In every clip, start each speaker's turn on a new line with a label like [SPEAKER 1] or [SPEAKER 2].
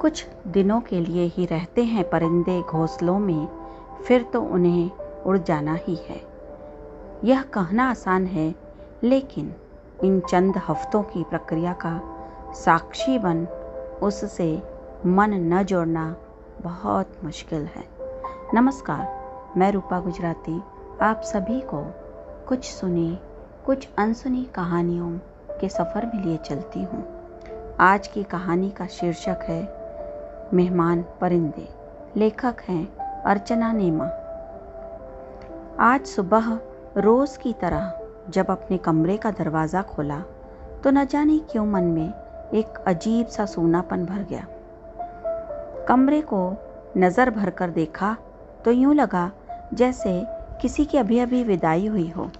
[SPEAKER 1] कुछ दिनों के लिए ही रहते हैं परिंदे घोंसलों में, फिर तो उन्हें उड़ जाना ही है। यह कहना आसान है, लेकिन इन चंद हफ्तों की प्रक्रिया का साक्षी बन उससे मन न जोड़ना बहुत मुश्किल है। नमस्कार, मैं रूपा गुजराती, आप सभी को कुछ सुनी, कुछ अनसुनी कहानियों के सफ़र में लिए चलती हूँ। आज की कहानी का शीर्षक है मेहमान परिंदे, लेखक हैं अर्चना नेमा। आज सुबह रोज़ की तरह जब अपने कमरे का दरवाज़ा खोला तो न जाने क्यों मन में एक अजीब सा सोनापन भर गया। कमरे को नज़र भर कर देखा तो यूँ लगा जैसे किसी की अभी अभी विदाई हुई हो।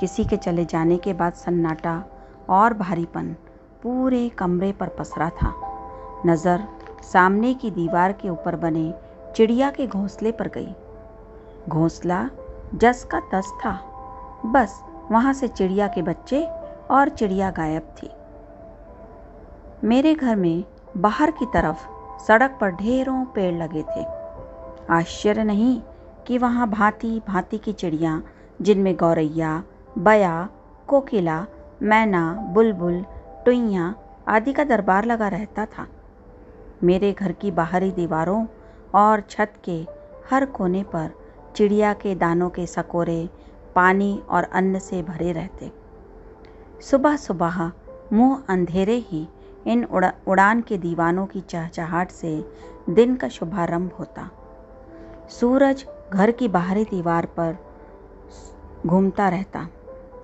[SPEAKER 1] किसी के चले जाने के बाद सन्नाटा और भारीपन पूरे कमरे पर पसरा था। नज़र सामने की दीवार के ऊपर बने चिड़िया के घोंसले पर गई। घोंसला जस का तस था। बस वहाँ से चिड़िया के बच्चे और चिड़िया गायब थी। मेरे घर में बाहर की तरफ़ सड़क पर ढेरों पेड़ लगे थे। आश्चर्य नहीं कि वहाँ भांति भांति की चिड़िया, जिनमें गौरैया, बया, कोकिला, मैना, बुलबुल, टुइया आदि का दरबार लगा रहता था। मेरे घर की बाहरी दीवारों और छत के हर कोने पर चिड़िया के दानों के सकोरे पानी और अन्न से भरे रहते। सुबह सुबह मुँह अंधेरे ही इन उड़ा, उड़ान के दीवानों की चहचहाट से दिन का शुभारंभ होता। सूरज घर की बाहरी दीवार पर घूमता रहता।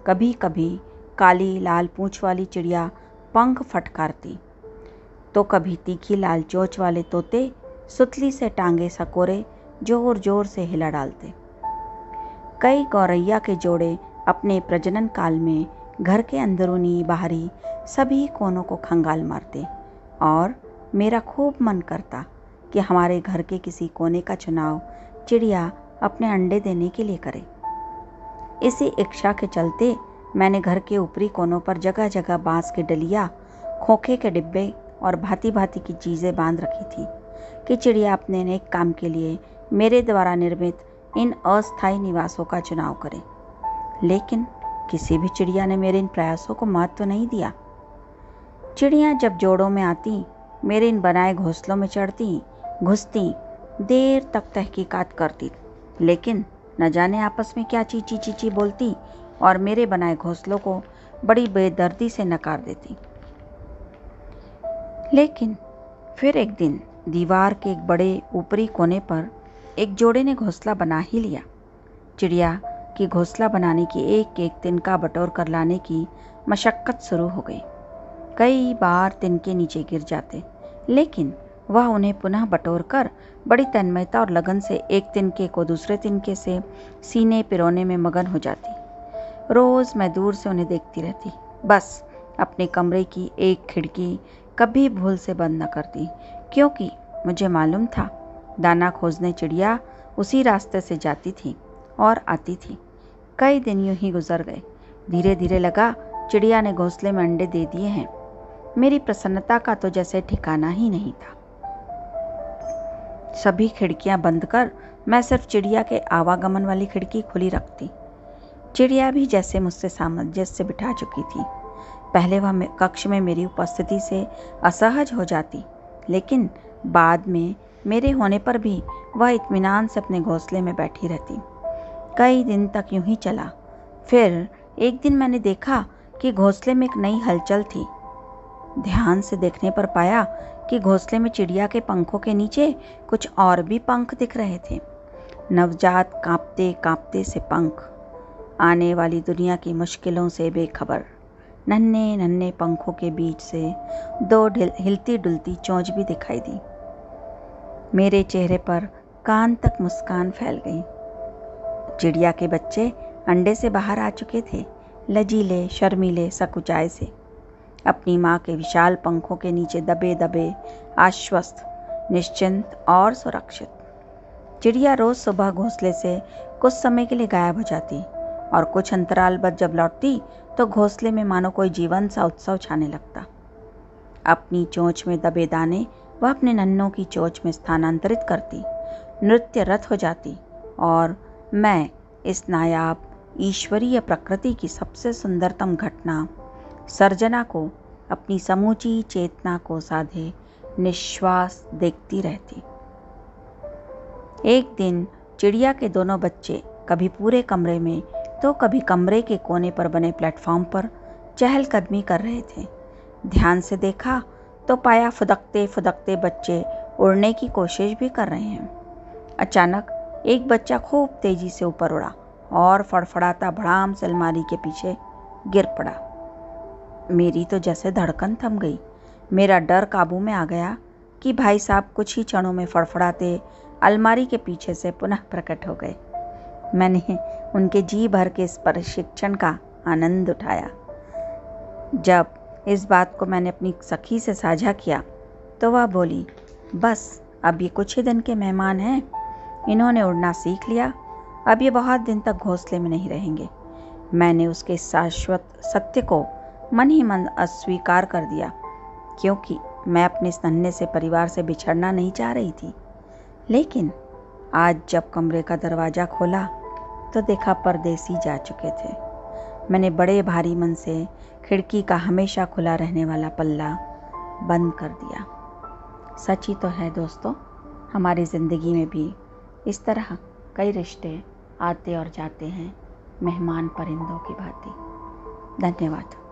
[SPEAKER 1] कभी कभी काली लाल पूँछ वाली चिड़िया पंख फटकारती। तो कभी तीखी लाल चोच वाले तोते सुतली से टांगे सकोरे ज़ोर ज़ोर से हिला डालते। कई गौरैया के जोड़े अपने प्रजनन काल में घर के अंदरूनी बाहरी सभी कोनों को खंगाल मारते और मेरा खूब मन करता कि हमारे घर के किसी कोने का चुनाव चिड़िया अपने अंडे देने के लिए करे। इसी इच्छा के चलते मैंने घर के ऊपरी कोनों पर जगह जगह बाँस के डलिया, खोखे के डिब्बे और भांति भांति की चीज़ें बाँध रखी थी कि चिड़िया अपने नेक काम के लिए मेरे द्वारा निर्मित इन अस्थायी निवासों का चुनाव करे। लेकिन किसी भी चिड़िया ने मेरे इन प्रयासों को महत्व तो नहीं दिया। चिड़िया जब जोड़ों में आती, मेरे इन बनाए घोंसलों में चढ़ती, घुसती, देर तक तहकीकात करती, लेकिन न जाने आपस में क्या चीची चीची बोलती और मेरे बनाए घोंसलों को बड़ी बेदर्दी से नकार देती। लेकिन फिर एक दिन दीवार के एक बड़े ऊपरी कोने पर एक जोड़े ने घोंसला बना ही लिया। चिड़िया की घोंसला बनाने की एक एक तिनका बटोर कर लाने की मशक्क़त शुरू हो गई। कई बार तिनके नीचे गिर जाते, लेकिन वह उन्हें पुनः बटोर कर बड़ी तन्मयता और लगन से एक तिनके को दूसरे तिनके से सीने पिरोने में मगन हो जाती। रोज़ मैं दूर से उन्हें देखती रहती, बस अपने कमरे की एक खिड़की कभी भूल से बंद न करती क्योंकि मुझे मालूम था, दाना खोजने चिड़िया उसी रास्ते से जाती थी और आती थी। कई दिन यूँ ही गुजर गए। धीरे धीरे लगा, चिड़िया ने घोंसले में अंडे दे दिए हैं। मेरी प्रसन्नता का तो जैसे ठिकाना ही नहीं था। सभी खिड़कियाँ बंद कर, मैं सिर्फ़ चिड़िया के आवागमन वाली खिड़की खुली रखती। चिड़िया भी जैसे मुझसे सामंजस्य बिठा चुकी थी। पहले वह कक्ष में मेरी उपस्थिति से असहज हो जाती, लेकिन बाद में मेरे होने पर भी वह इत्मीनान से अपने घोंसले में बैठी रहती। कई दिन तक यूँ ही चला। फिर एक दिन मैंने देखा कि घोंसले में एक नई हलचल थी। ध्यान से देखने पर पाया कि घोंसले में चिड़िया के पंखों के नीचे कुछ और भी पंख दिख रहे थे। नवजात कांपते कांपते से पंख, आने वाली दुनिया की मुश्किलों से बेखबर। नन्हे नन्हे पंखों के बीच से दो हिलती डुलती चोंच भी दिखाई दी। मेरे चेहरे पर कान तक मुस्कान फैल गई। चिड़िया के बच्चे अंडे से बाहर आ चुके थे, लजीले, शर्मीले, सकुचाए से। अपनी माँ के विशाल पंखों के नीचे दबे दबे आश्वस्त, निश्चिंत और सुरक्षित। चिड़िया रोज सुबह घोंसले से कुछ समय के लिए गायब हो जाती। और कुछ अंतराल बाद जब लौटती तो घोंसले में मानो कोई जीवन सा उत्सव छाने लगता। अपनी चोंच में दबे दाने, वह अपने नन्नों की चोच में स्थानांतरित करती। नृत्य रथ हो जाती, और मैं इस नायाब, ईश्वरीय प्रकृति की सबसे सुंदरतम घटना, सर्जना को, अपनी समूची चेतना को साधे, निश्वास देखती रहती। एक दिन चिड़िया के दोनों बच्चे कभी पूरे कमरे में तो कभी कमरे के कोने पर बने प्लेटफॉर्म पर चहलकदमी कर रहे थे। ध्यान से देखा तो पाया फुदकते फुदकते बच्चे उड़ने की कोशिश भी कर रहे हैं। अचानक एक बच्चा खूब तेज़ी से ऊपर उड़ा और फड़फड़ाता भड़ाम से अलमारी के पीछे गिर पड़ा। मेरी तो जैसे धड़कन थम गई। मेरा डर काबू में आ गया कि भाई साहब कुछ ही क्षणों में फड़फड़ाते अलमारी के पीछे से पुनः प्रकट हो गए। मैंने उनके जी भर के इस प्रशिक्षण का आनंद उठाया। जब इस बात को मैंने अपनी सखी से साझा किया तो वह बोली, बस, अब ये कुछ ही दिन के मेहमान हैं। इन्होंने उड़ना सीख लिया। अब ये बहुत दिन तक घोंसले में नहीं रहेंगे। मैंने उसके शाश्वत सत्य को मन ही मन अस्वीकार कर दिया, क्योंकि मैं अपने इस नन्हे से परिवार से बिछड़ना नहीं चाह रही थी। लेकिन आज जब कमरे का दरवाज़ा खोला तो देखा परदेसी जा चुके थे। मैंने बड़े भारी मन से खिड़की का हमेशा खुला रहने वाला पल्ला बंद कर दिया। सच ही तो है दोस्तों, हमारी ज़िंदगी में भी इस तरह कई रिश्ते आते और जाते हैं मेहमान परिंदों की भांति। धन्यवाद।